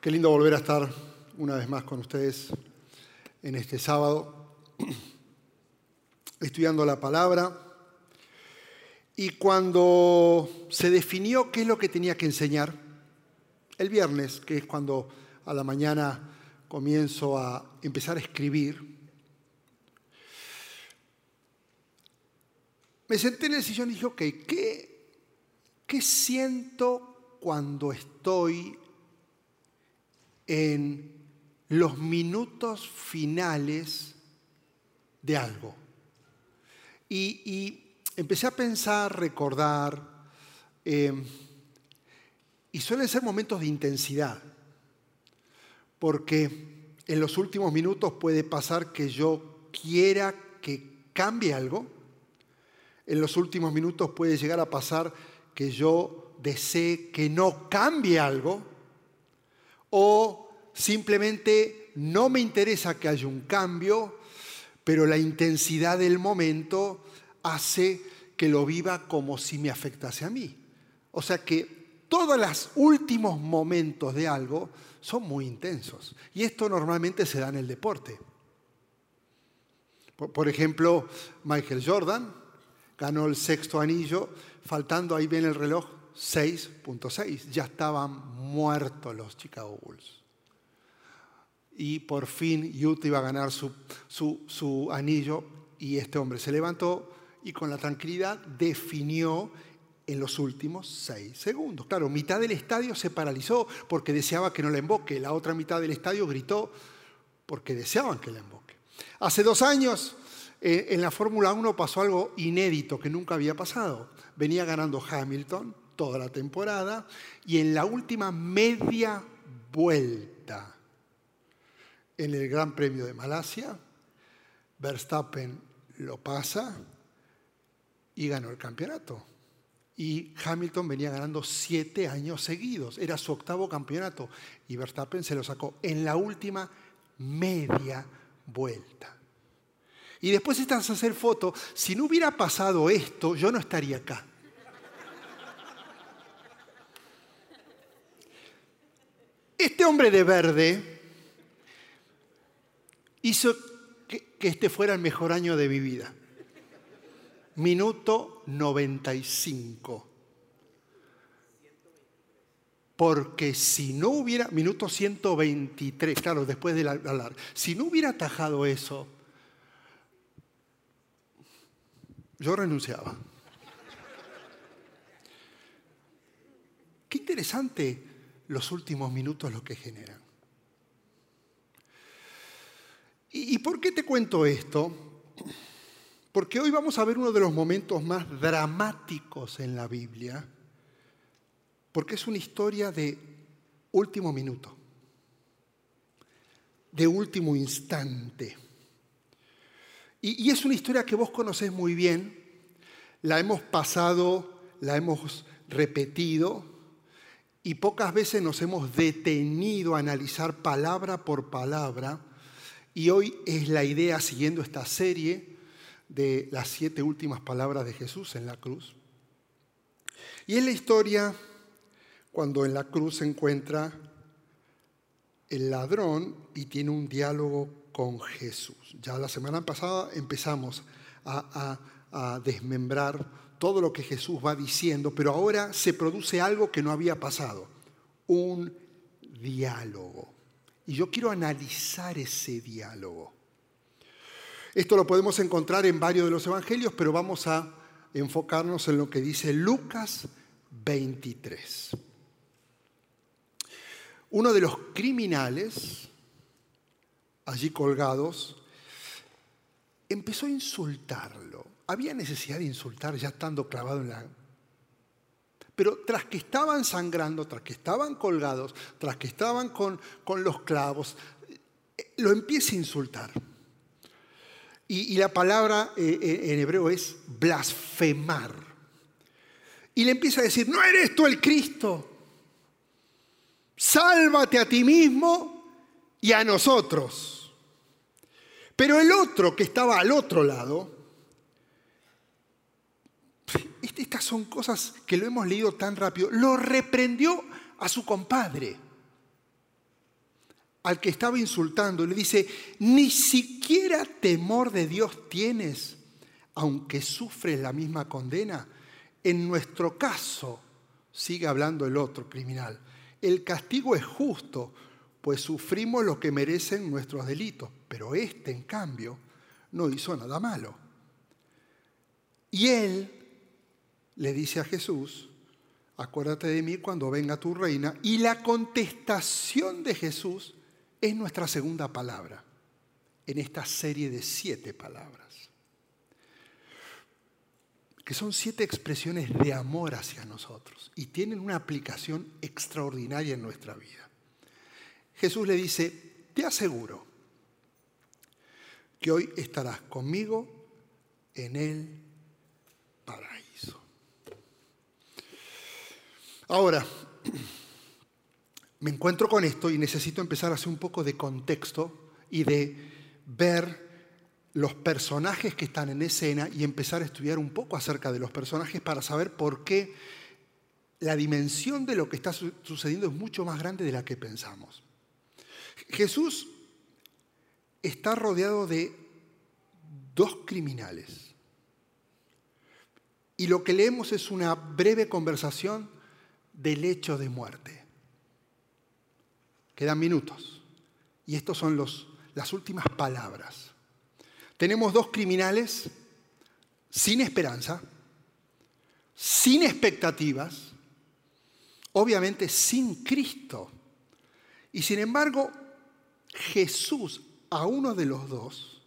Qué lindo volver a estar una vez más con ustedes en este sábado, estudiando la palabra. Y cuando se definió qué es lo que tenía que enseñar, el viernes, que es cuando a la mañana comienzo a empezar a escribir, me senté en el sillón y dije, ok, ¿qué, qué siento cuando estoy en los minutos finales de algo. Y, empecé a pensar, recordar, em, y suelen ser momentos de intensidad, porque en los últimos minutos puede pasar que yo quiera que cambie algo, en los últimos minutos puede llegar a pasar que yo desee que no cambie algo, o simplemente no me interesa que haya un cambio, pero la intensidad del momento hace que lo viva como si me afectase a mí. O sea que todos los últimos momentos de algo son muy intensos. Y esto normalmente se da en el deporte. Por ejemplo, Michael Jordan ganó el sexto anillo, faltando ahí bien el reloj 6.6. Ya estaban muertos los Chicago Bulls. Y por fin Utah iba a ganar su, su, anillo y este hombre se levantó y con la tranquilidad definió en los últimos seis segundos. Claro, mitad del estadio se paralizó porque deseaba que no la emboque, la otra mitad del estadio gritó porque deseaban que la emboque. Hace dos años eh, en la Fórmula 1 pasó algo inédito que nunca había pasado. Venía ganando Hamilton, toda la temporada y en la última media vuelta en el Gran Premio de Malasia, Verstappen lo pasa y ganó el campeonato. Y Hamilton venía ganando siete años seguidos, era su octavo campeonato y Verstappen se lo sacó en la última media vuelta. Y después estás a hacer foto, si no hubiera pasado esto, yo no estaría acá. Este hombre de verde hizo que, este fuera el mejor año de mi vida. Minuto 95. Porque si no hubiera, minuto 123, claro, después de hablar, si no hubiera atajado eso, yo renunciaba. Qué interesante los últimos minutos lo que generan. ¿Y, por qué te cuento esto? Porque hoy vamos a ver uno de los momentos más dramáticos en la Biblia, porque es una historia de último minuto, de último instante. Y, es una historia que vos conocés muy bien, la hemos pasado, la hemos repetido, y pocas veces nos hemos detenido a analizar palabra por palabra. Y hoy es la idea, siguiendo esta serie de las siete últimas palabras de Jesús en la cruz. Y es la historia cuando en la cruz se encuentra el ladrón y tiene un diálogo con Jesús. Ya la semana pasada empezamos a, a, desmembrar todo lo que Jesús va diciendo, pero ahora se produce algo que no había pasado, un diálogo. Y yo quiero analizar ese diálogo. Esto lo podemos encontrar en varios de los evangelios, pero vamos a enfocarnos en lo que dice Lucas 23. Uno de los criminales, allí colgados, empezó a insultarlo había necesidad de insultar ya estando clavado en la... Pero tras que estaban sangrando, tras que estaban colgados, tras que estaban con, con los clavos, eh, lo empieza a insultar. Y, la palabra eh, eh, en hebreo es blasfemar. Y le empieza a decir, no eres tú el Cristo. Sálvate a ti mismo y a nosotros. Pero el otro que estaba al otro lado, estas son cosas que lo hemos leído tan rápido. Lo reprendió a su compadre. al que estaba insultando, le dice, ni siquiera temor de Dios tienes, aunque sufres la misma condena. En nuestro caso, sigue hablando el otro criminal, el castigo es justo, pues sufrimos lo que merecen nuestros delitos, pero este, en cambio, no hizo nada malo. Y él le dice a Jesús, acuérdate de mí cuando venga tu reina, y la contestación de Jesús es nuestra segunda palabra en esta serie de siete palabras, que son siete expresiones de amor hacia nosotros y tienen una aplicación extraordinaria en nuestra vida. Jesús le dice, te aseguro que hoy estarás conmigo en el paraíso. Ahora, me encuentro con esto y necesito empezar a hacer un poco de contexto y de ver los personajes que están en escena y empezar a estudiar un poco acerca de los personajes para saber por qué la dimensión de lo que está sucediendo es mucho más grande de la que pensamos. Jesús está rodeado de dos criminales. Y lo que leemos es una breve conversación del hecho de muerte. Quedan minutos. Y estos son los, las últimas palabras. Tenemos dos criminales sin esperanza, sin expectativas, obviamente sin Cristo. Y sin embargo, Jesús a uno de los dos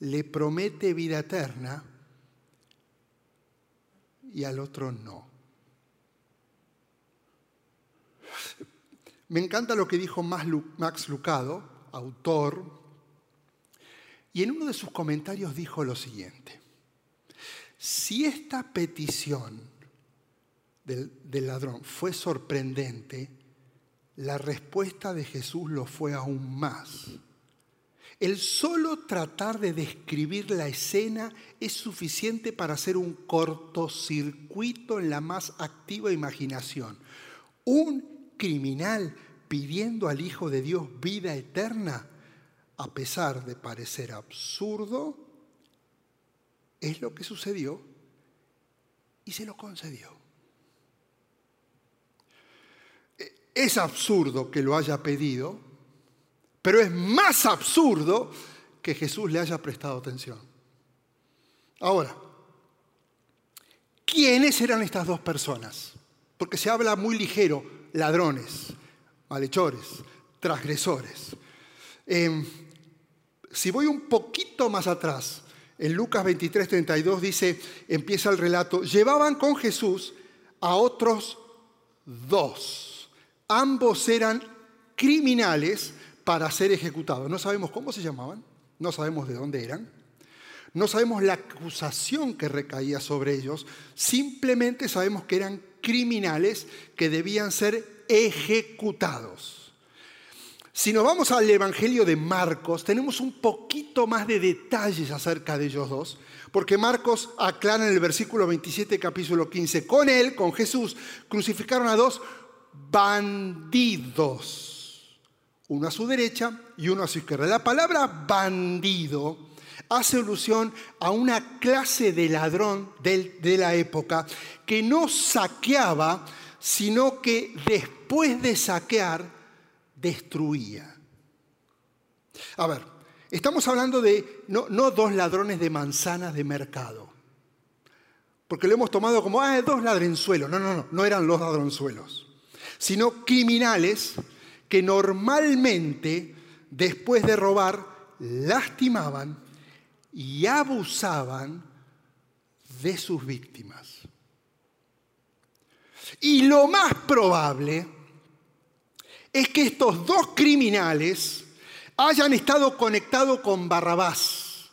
le promete vida eterna y al otro no. Me encanta lo que dijo Max Lucado, autor, y en uno de sus comentarios dijo lo siguiente, si esta petición del, ladrón fue sorprendente, la respuesta de Jesús lo fue aún más. El solo tratar de describir la escena es suficiente para hacer un cortocircuito en la más activa imaginación. Un criminal pidiendo al Hijo de Dios vida eterna, a pesar de parecer absurdo, es lo que sucedió y se lo concedió. Es absurdo que lo haya pedido, pero es más absurdo que Jesús le haya prestado atención. Ahora, ¿quiénes eran estas dos personas? Porque se habla muy ligero, ladrones, malhechores, transgresores. Em, si voy un poquito más atrás, en Lucas 23, 32 dice, empieza el relato, llevaban con Jesús a otros dos. Ambos eran criminales para ser ejecutados. No sabemos cómo se llamaban, no sabemos de dónde eran, no sabemos la acusación que recaía sobre ellos, simplemente sabemos que eran criminales que debían ser ejecutados. Si nos vamos al Evangelio de Marcos, tenemos un poquito más de detalles acerca de ellos dos, porque Marcos aclara en el versículo 27, capítulo 15, con él, con Jesús, crucificaron a dos bandidos, uno a su derecha y uno a su izquierda. La palabra bandido hace alusión a una clase de ladrón de la época que no saqueaba, sino que después de saquear, destruía. A ver, estamos hablando de no, dos ladrones de manzanas de mercado, porque lo hemos tomado como, ah, dos ladronzuelos. No, no, no, no eran los ladronzuelos, sino criminales que normalmente, después de robar, lastimaban y abusaban de sus víctimas. Y lo más probable es que estos dos criminales hayan estado conectados con Barrabás,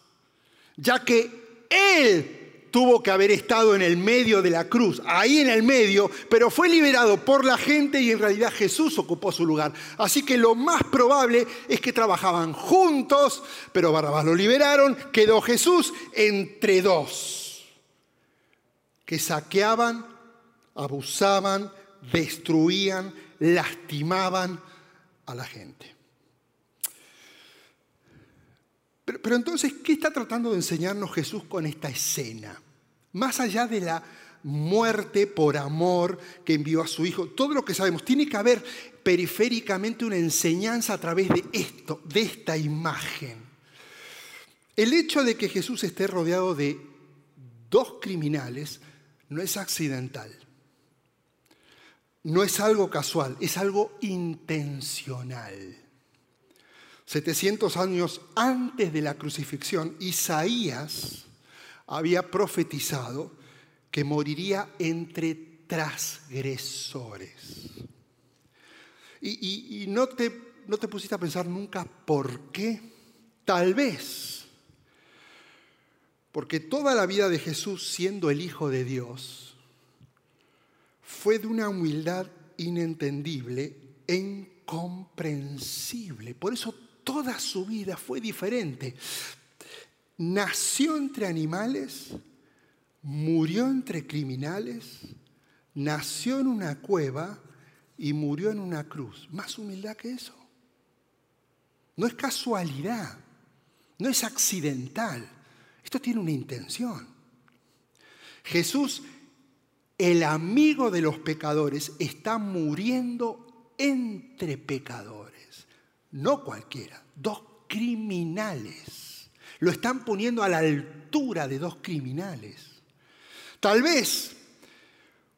ya que él tuvo que haber estado en el medio de la cruz, ahí en el medio, pero fue liberado por la gente y en realidad Jesús ocupó su lugar. Así que lo más probable es que trabajaban juntos, pero Barrabás lo liberaron, quedó Jesús entre dos, que saqueaban, abusaban, destruían, lastimaban a la gente. Pero, entonces, ¿qué está tratando de enseñarnos Jesús con esta escena? Más allá de la muerte por amor que envió a su Hijo, todo lo que sabemos, tiene que haber periféricamente una enseñanza a través de esto, de esta imagen. El hecho de que Jesús esté rodeado de dos criminales no es accidental, no es algo casual, es algo intencional. 700 años antes de la crucifixión, Isaías había profetizado que moriría entre transgresores. Y, no, te, no te pusiste a pensar nunca por qué. Tal vez porque toda la vida de Jesús siendo el Hijo de Dios fue de una humildad inentendible e incomprensible. Por eso toda su vida fue diferente. Nació entre animales, murió entre criminales, nació en una cueva y murió en una cruz. Más humildad que eso. No es casualidad, no es accidental. Esto tiene una intención. Jesús, el amigo de los pecadores, está muriendo entre pecadores. No cualquiera, dos criminales. Lo están poniendo a la altura de dos criminales. Tal vez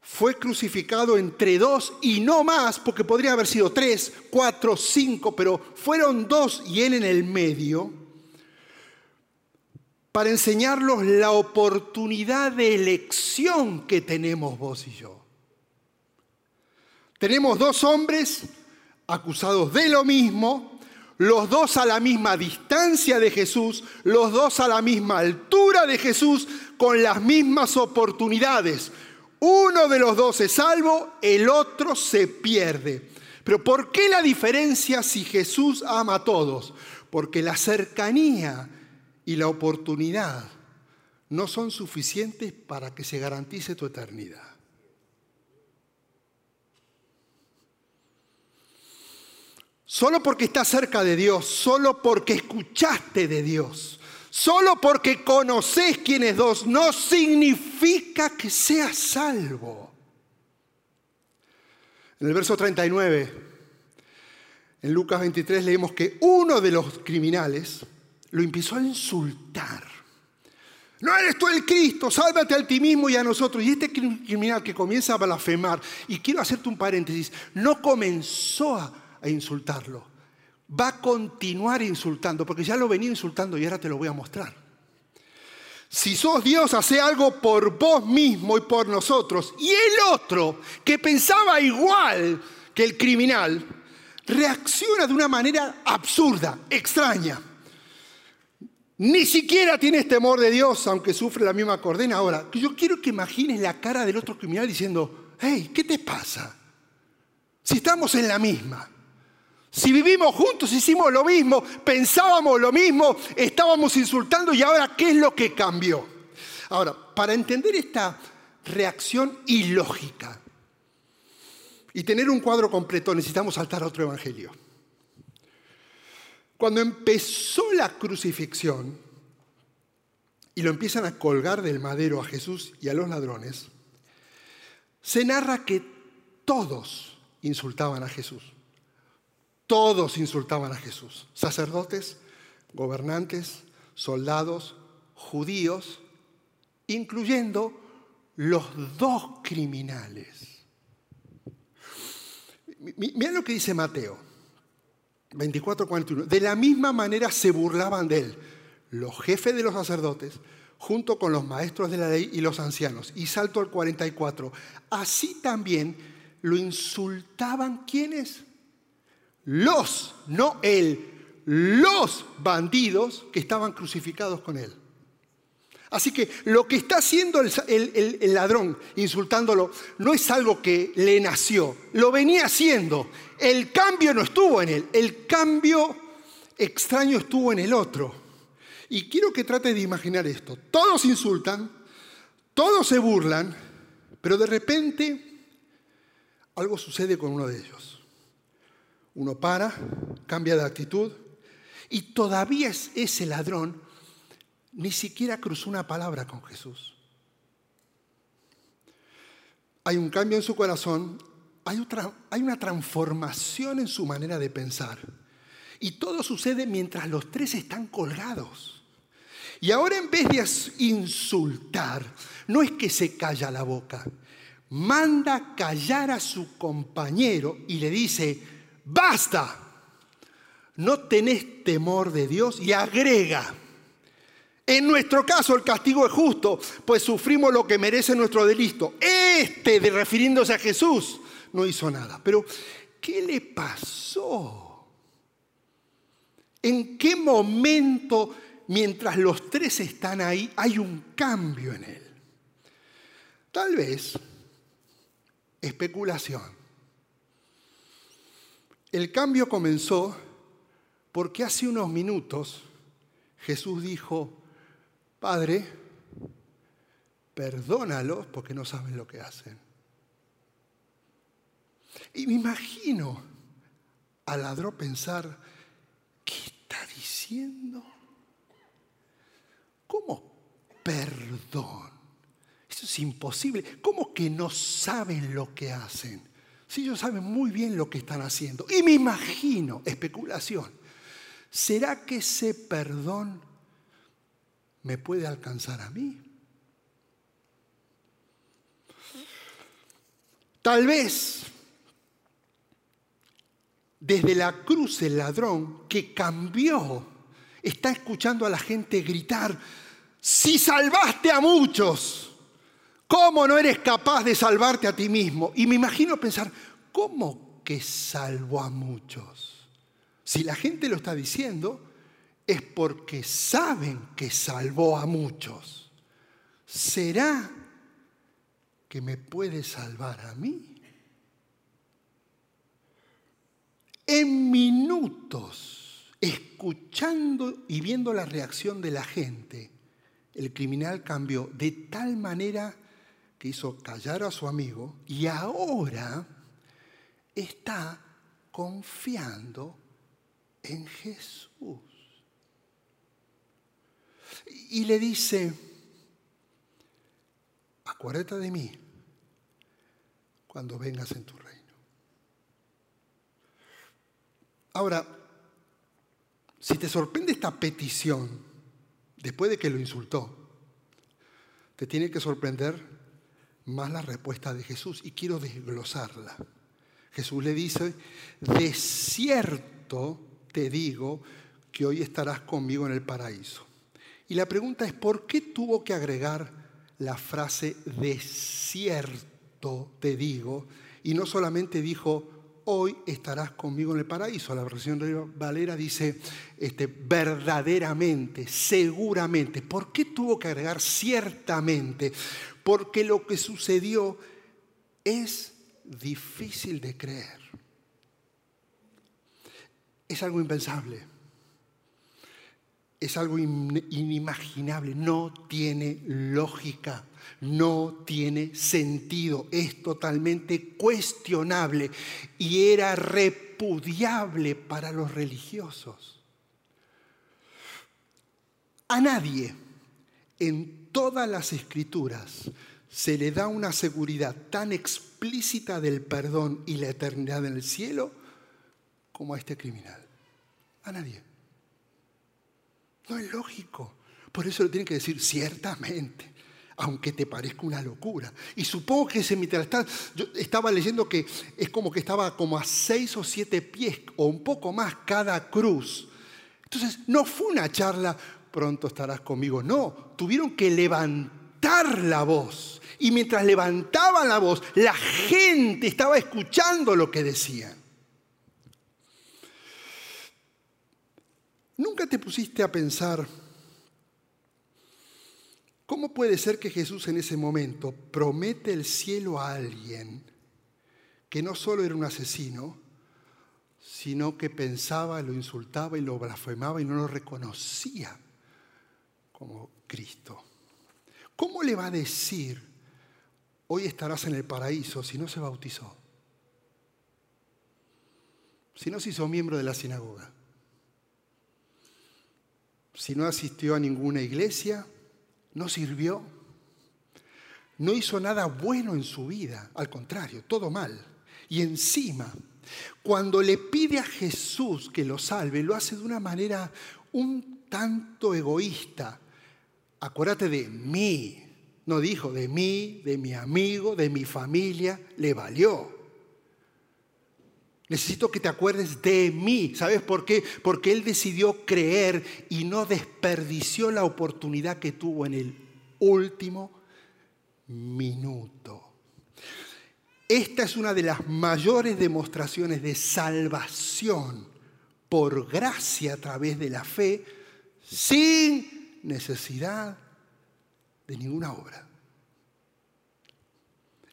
fue crucificado entre dos y no más, porque podría haber sido tres, cuatro, cinco, pero fueron dos y él en el medio para enseñarlos la oportunidad de elección que tenemos vos y yo. Tenemos dos hombres acusados de lo mismo, los dos a la misma distancia de Jesús, los dos a la misma altura de Jesús, con las mismas oportunidades. Uno de los dos es salvo, el otro se pierde. Pero ¿por qué la diferencia si Jesús ama a todos? Porque la cercanía y la oportunidad no son suficientes para que se garantice tu eternidad. Solo porque estás cerca de Dios, solo porque escuchaste de Dios, solo porque conoces quién es Dios, no significa que seas salvo. En el verso 39, en Lucas 23 leemos que uno de los criminales, lo empezó a insultar. No eres tú el Cristo, sálvate a ti mismo y a nosotros. Y este criminal que comienza a blasfemar, y quiero hacerte un paréntesis, no comenzó a, insultarlo, va a continuar insultando, porque ya lo venía insultando y ahora te lo voy a mostrar. Si sos Dios, hace algo por vos mismo y por nosotros. Y el otro, que pensaba igual que el criminal, reacciona de una manera absurda, extraña. Ni siquiera tienes temor de Dios, aunque sufre la misma condena. Ahora, yo quiero que imagines la cara del otro criminal diciendo, hey, ¿qué te pasa? Si estamos en la misma, si vivimos juntos, hicimos lo mismo, pensábamos lo mismo, estábamos insultando y ahora, ¿qué es lo que cambió? Ahora, para entender esta reacción ilógica y tener un cuadro completo, necesitamos saltar a otro evangelio. Cuando empezó la crucifixión y lo empiezan a colgar del madero a Jesús y a los ladrones, se narra que todos insultaban a Jesús. Todos insultaban a Jesús. Sacerdotes, gobernantes, soldados, judíos, incluyendo los dos criminales. Mira lo que dice Mateo. 24, 41. De la misma manera se burlaban de él los jefes de los sacerdotes, junto con los maestros de la ley y los ancianos. Y salto al 44. Así también lo insultaban quienes? Los, no él, los bandidos que estaban crucificados con él. Así que lo que está haciendo el, ladrón, insultándolo, no es algo que le nació, lo venía haciendo. El cambio no estuvo en él, el cambio extraño estuvo en el otro. Y quiero que trate de imaginar esto. Todos insultan, todos se burlan, pero de repente algo sucede con uno de ellos. Uno para, cambia de actitud Y todavía ese ladrón ni siquiera cruzó una palabra con Jesús. Hay un cambio en su corazón, hay, hay una transformación en su manera de pensar. Y todo sucede mientras los tres están colgados. Y ahora en vez de insultar, no es que se calla la boca, manda callar a su compañero y le dice, basta, no tenés temor de Dios y agrega, en nuestro caso el castigo es justo, pues sufrimos lo que merece nuestro delito. Este, de refiriéndose a Jesús, no hizo nada. Pero, ¿qué le pasó? ¿En qué momento, mientras los tres están ahí, hay un cambio en él? Tal vez, especulación. El cambio comenzó porque hace unos minutos Jesús dijo, Padre, perdónalos porque no saben lo que hacen. Y me imagino al ladrón pensar, ¿qué está diciendo? ¿Cómo perdón? Eso es imposible. ¿Cómo que no saben lo que hacen? Si ellos saben muy bien lo que están haciendo. Y me imagino, especulación, ¿será que ese perdón me puede alcanzar a mí? Tal vez desde la cruz el ladrón que cambió está escuchando a la gente gritar, si salvaste a muchos, ¿cómo no eres capaz de salvarte a ti mismo? Y me imagino pensar, ¿cómo que salvó a muchos? Si la gente lo está diciendo, es porque saben que salvó a muchos. ¿Será que me puede salvar a mí? En minutos, escuchando y viendo la reacción de la gente, el criminal cambió de tal manera que hizo callar a su amigo y ahora está confiando en Jesús. Y le dice, acuérdate de mí cuando vengas en tu reino. Ahora, si te sorprende esta petición, después de que lo insultó, te tiene que sorprender más la respuesta de Jesús y quiero desglosarla. Jesús le dice, de cierto te digo que hoy estarás conmigo en el paraíso. Y la pregunta es, ¿por qué tuvo que agregar la frase de cierto te digo? Y no solamente dijo, hoy estarás conmigo en el paraíso. La versión de Valera dice este, verdaderamente, seguramente. ¿Por qué tuvo que agregar ciertamente? Porque lo que sucedió es difícil de creer. Es algo impensable. Es algo inimaginable, no tiene lógica no tiene sentido, es totalmente cuestionable y era repudiable para los religiosos. A nadie en todas las escrituras se le da una seguridad tan explícita del perdón y la eternidad en el cielo como a este criminal. A nadie. No es lógico. Por eso lo tienen que decir ciertamente aunque te parezca una locura. Y supongo que ese mientras yo estaba leyendo que es como que estaba como a seis o siete pies o un poco más cada cruz. Entonces, no fue una charla, pronto estarás conmigo, no, tuvieron que levantar la voz. Y mientras levantaban la voz, la gente estaba escuchando lo que decían. ¿Nunca te pusiste a pensar, ¿Cómo puede ser que Jesús en ese momento promete el cielo a alguien que no solo era un asesino, sino que pensaba, lo insultaba y lo blasfemaba y no lo reconocía como Cristo? ¿Cómo le va a decir, hoy estarás en el paraíso si no se bautizó? Si no se hizo miembro de la sinagoga. si no asistió a ninguna iglesia, no sirvió, no hizo nada bueno en su vida, al contrario, todo mal. Y encima, cuando le pide a Jesús que lo salve, lo hace de una manera un tanto egoísta. Acuérdate de mí, no dijo de mí, de mi amigo, de mi familia, le valió. Necesito que te acuerdes de mí. ¿Sabes por qué? Porque Él decidió creer y no desperdició la oportunidad que tuvo en el último minuto. Esta es una de las mayores demostraciones de salvación por gracia a través de la fe, sin necesidad de ninguna obra.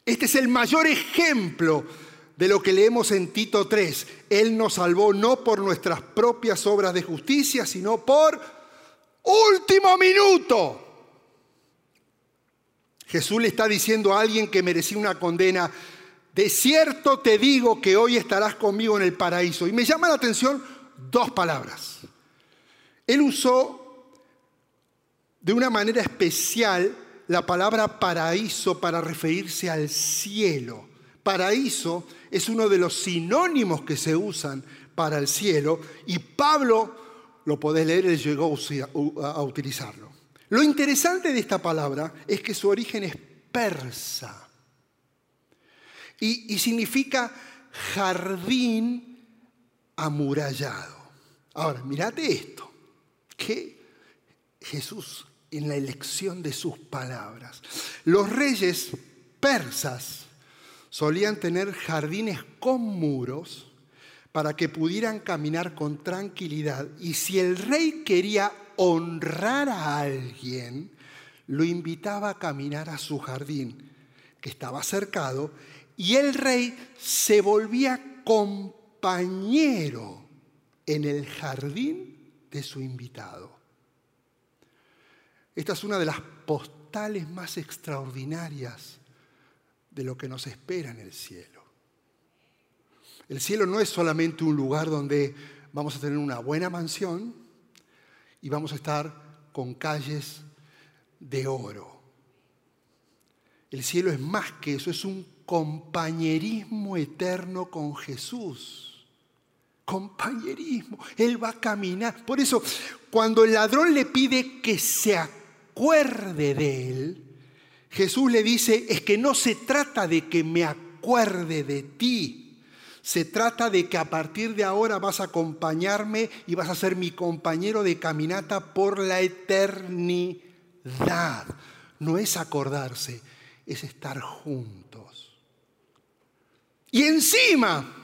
Este es el mayor ejemplo de lo que leemos en Tito 3. Él nos salvó no por nuestras propias obras de justicia, sino por último minuto. Jesús le está diciendo a alguien que merecía una condena, de cierto te digo que hoy estarás conmigo en el paraíso. Y me llama la atención dos palabras. Él usó de una manera especial la palabra paraíso para referirse al cielo. Paraíso es uno de los sinónimos que se usan para el cielo y Pablo, lo podés leer, él llegó a utilizarlo. Lo interesante de esta palabra es que su origen es persa y, significa jardín amurallado. Ahora, mirate esto, que Jesús en la elección de sus palabras. Los reyes persas solían tener jardines con muros para que pudieran caminar con tranquilidad. Y si el rey quería honrar a alguien, lo invitaba a caminar a su jardín, que estaba cercado, y el rey se volvía compañero en el jardín de su invitado. Esta es una de las postales más extraordinarias de lo que nos espera en el cielo. El cielo no es solamente un lugar donde vamos a tener una buena mansión y vamos a estar con calles de oro. El cielo es más que eso, es un compañerismo eterno con Jesús. Compañerismo. Él va a caminar. Por eso, cuando el ladrón le pide que se acuerde de él, Jesús le dice, es que no se trata de que me acuerde de ti, se trata de que a partir de ahora vas a acompañarme y vas a ser mi compañero de caminata por la eternidad. No es acordarse, es estar juntos. Y encima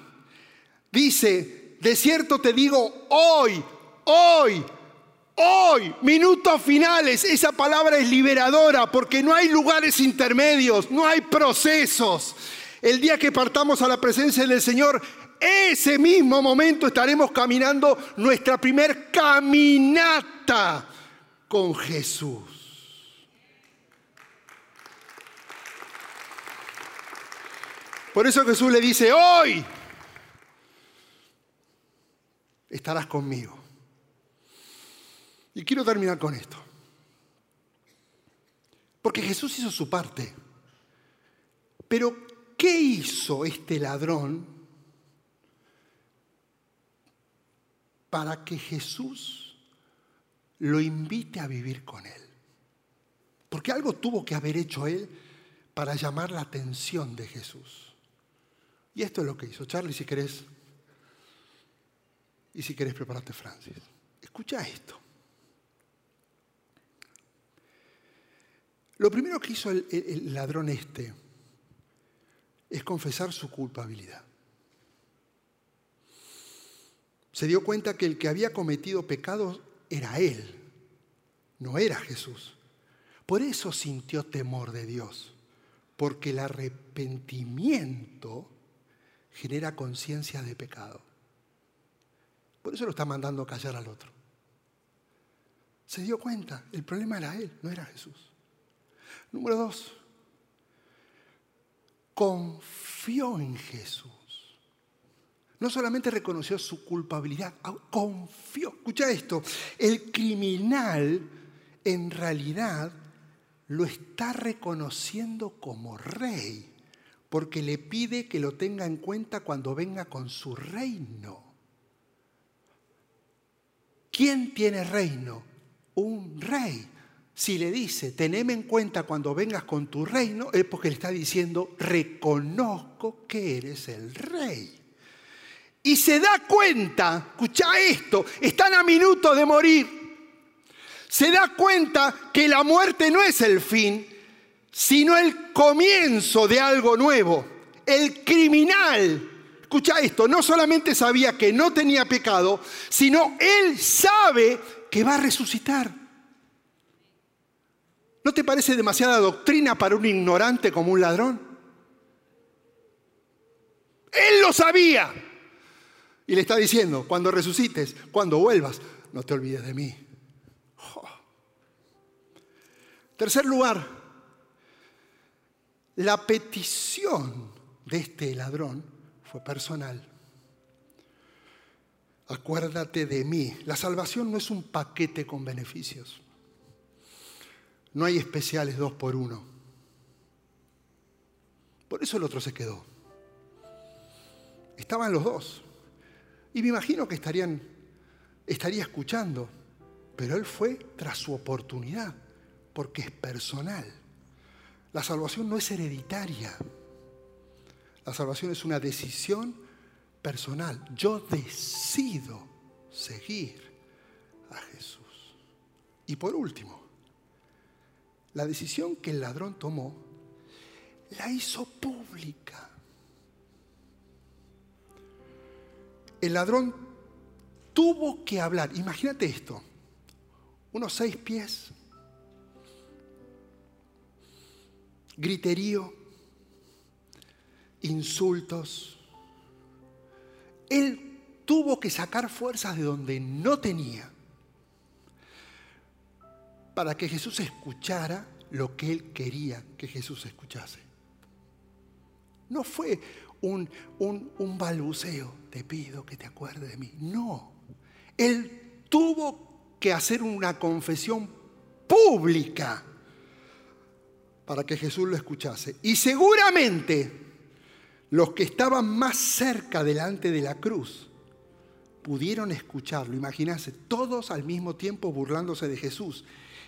dice, de cierto te digo, hoy, hoy, Minutos finales, esa palabra es liberadora porque no hay lugares intermedios, no hay procesos. El día que partamos a la presencia del Señor, ese mismo momento estaremos caminando nuestra primer caminata con Jesús. Por eso Jesús le dice, hoy estarás conmigo. Y quiero terminar con esto. Porque Jesús hizo su parte. Pero, ¿qué hizo este ladrón para que Jesús lo invite a vivir con él? Porque algo tuvo que haber hecho él para llamar la atención de Jesús. Y esto es lo que hizo. Charlie, si querés. Y si querés, prepararte, Francis. Escucha esto. Lo primero que hizo el, ladrón este es confesar su culpabilidad. Se dio cuenta que el que había cometido pecados era él, no era Jesús. Por eso sintió temor de Dios, porque el arrepentimiento genera conciencia de pecado. Por eso lo está mandando a callar al otro. Se dio cuenta, el problema era él, no era Jesús. Número dos, confió en Jesús. No solamente reconoció su culpabilidad, confió. Escucha esto, el criminal en realidad lo está reconociendo como rey, porque le pide que lo tenga en cuenta cuando venga con su reino. ¿Quién tiene reino? Un rey. Si le dice, teneme en cuenta cuando vengas con tu reino, es porque le está diciendo, reconozco que eres el rey. Y se da cuenta, escucha esto, están a minuto de morir se da cuenta que la muerte no es el fin, sino el comienzo de algo nuevo. El criminal, escucha esto, no solamente sabía que no tenía pecado, sino él sabe que va a resucitar. ¿No te parece demasiada doctrina para un ignorante como un ladrón? Él lo sabía. Y le está diciendo, cuando resucites, cuando vuelvas, no te olvides de mí. Tercer lugar, la petición de este ladrón fue personal. Acuérdate de mí. La salvación no es un paquete con beneficios. No hay especiales dos por uno. Por eso el otro se quedó. Estaban los dos. Y me imagino que estarían, estaría escuchando. Pero él fue tras su oportunidad porque es personal. La salvación no es hereditaria. La salvación es una decisión personal. Yo decido seguir a Jesús. Y por último, la decisión que el ladrón tomó la hizo pública. El ladrón tuvo que hablar. Imagínate esto, unos seis pies, griterío, insultos. Él tuvo que sacar fuerzas de donde no tenía para que Jesús escuchara lo que él quería que Jesús escuchase. No fue un, un, un balbuceo, te pido que te acuerdes de mí. No, él tuvo que hacer una confesión pública para que Jesús lo escuchase. Y seguramente los que estaban más cerca delante de la cruz pudieron escucharlo. Imagínense, todos al mismo tiempo burlándose de Jesús.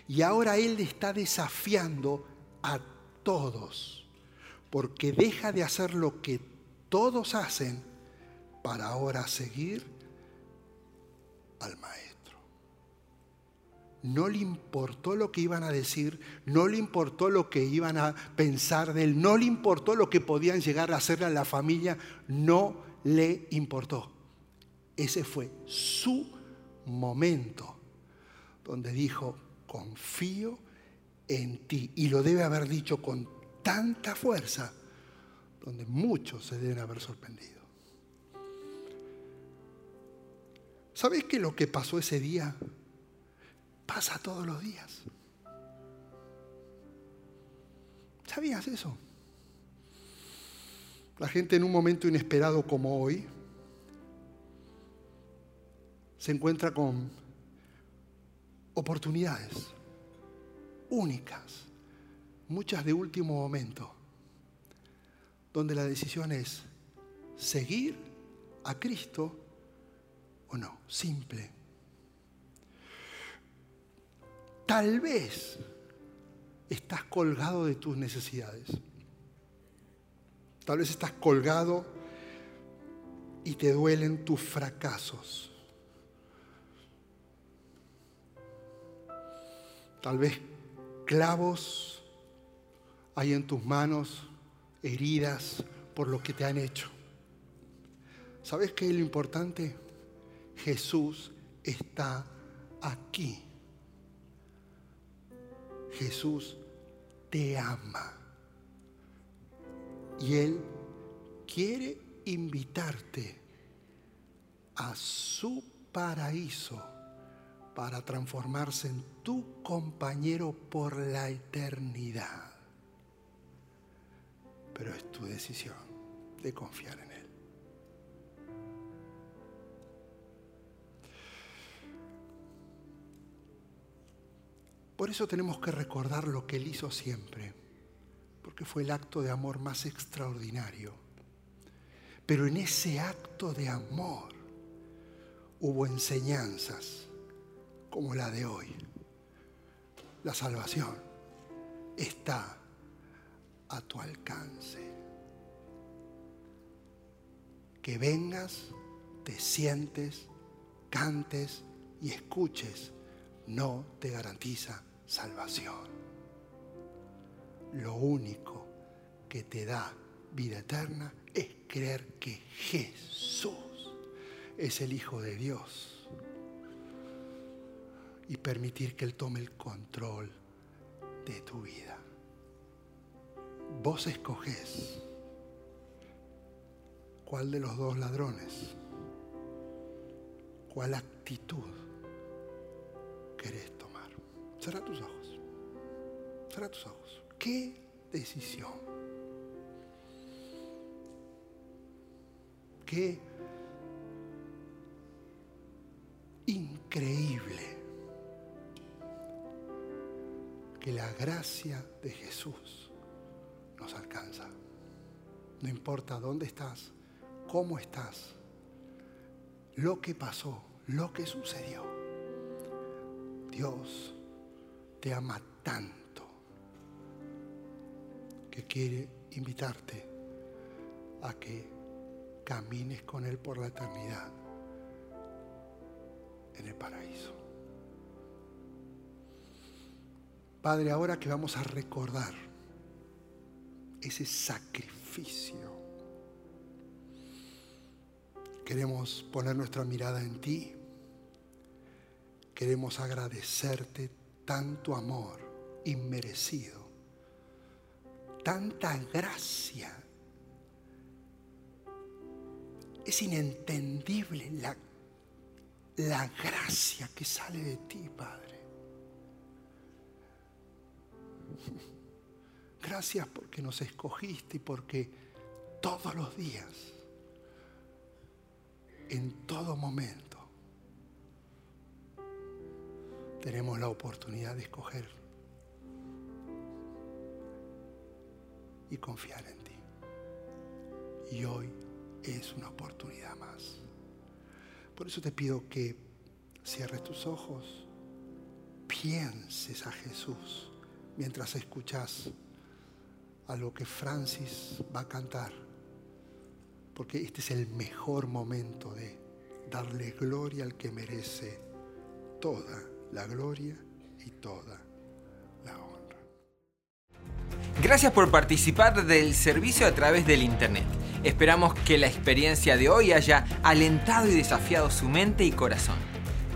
Y ahora Él está desafiando a todos, porque deja de hacer lo que todos hacen para ahora seguir al Maestro. No le importó lo que iban a decir, no le importó lo que iban a pensar de él, no le importó lo que podían llegar a hacerle a la familia, no le importó. Ese fue su momento donde dijo, confío en ti. Y lo debe haber dicho con tanta fuerza, donde muchos se deben haber sorprendido. ¿Sabes qué lo que pasó ese día? pasa todos los días. ¿Sabías eso? La gente en un momento inesperado como hoy se encuentra con oportunidades únicas, muchas de último momento, donde la decisión es seguir a Cristo o no, simple. Tal vez estás colgado de tus necesidades. Tal vez estás colgado y te duelen tus fracasos. Tal vez clavos hay en tus manos, heridas por lo que te han hecho. ¿Sabes qué es lo importante? Jesús está aquí. Jesús te ama. Y Él quiere invitarte a su paraíso para transformarse en tu compañero por la eternidad. Pero es tu decisión de confiar en Él. Por eso tenemos que recordar lo que Él hizo siempre, porque fue el acto de amor más extraordinario. Pero en ese acto de amor hubo enseñanzas como la de hoy. La salvación está a tu alcance. Que vengas, te sientes, cantes y escuches no te garantiza salvación. Lo único que te da vida eterna es creer que Jesús es el Hijo de Dios y permitir que Él tome el control de tu vida. Vos escoges cuál de los dos ladrones, cuál actitud querés tomar. Cerra tus ojos. Cerra tus ojos. ¿Qué decisión? Qué increíble que la gracia de Jesús nos alcanza. No importa dónde estás, cómo estás, lo que pasó, lo que sucedió. Dios te ama tanto que quiere invitarte a que camines con Él por la eternidad en el paraíso. Padre, ahora que vamos a recordar ese sacrificio, queremos poner nuestra mirada en ti, queremos agradecerte tanto amor inmerecido, tanta gracia. Es inentendible la la gracia que sale de ti, Padre. Gracias porque nos escogiste y porque todos los días, en todo momento, tenemos la oportunidad de escoger y confiar en ti. Y hoy es una oportunidad más. Por eso te pido que cierres tus ojos, pienses a Jesús mientras escuchas a lo que Francis va a cantar, porque este es el mejor momento de darle gloria al que merece toda la gloria y toda la honra. Gracias por participar del servicio a través del Internet. Esperamos que la experiencia de hoy haya alentado y desafiado su mente y corazón.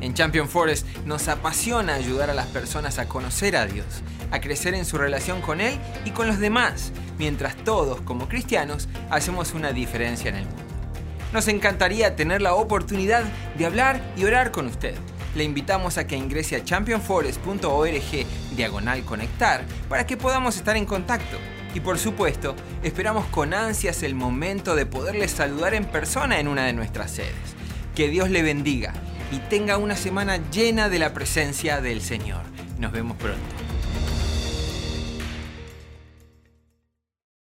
En Champion Forest nos apasiona ayudar a las personas a conocer a Dios, a crecer en su relación con Él y con los demás, mientras todos como cristianos hacemos una diferencia en el mundo. Nos encantaría tener la oportunidad de hablar y orar con usted. Le invitamos a que ingrese a championforest.org diagonal conectar para que podamos estar en contacto y por supuesto, esperamos con ansias el momento de poderles saludar en persona en una de nuestras sedes. Que Dios le bendiga y tenga una semana llena de la presencia del Señor. Nos vemos pronto.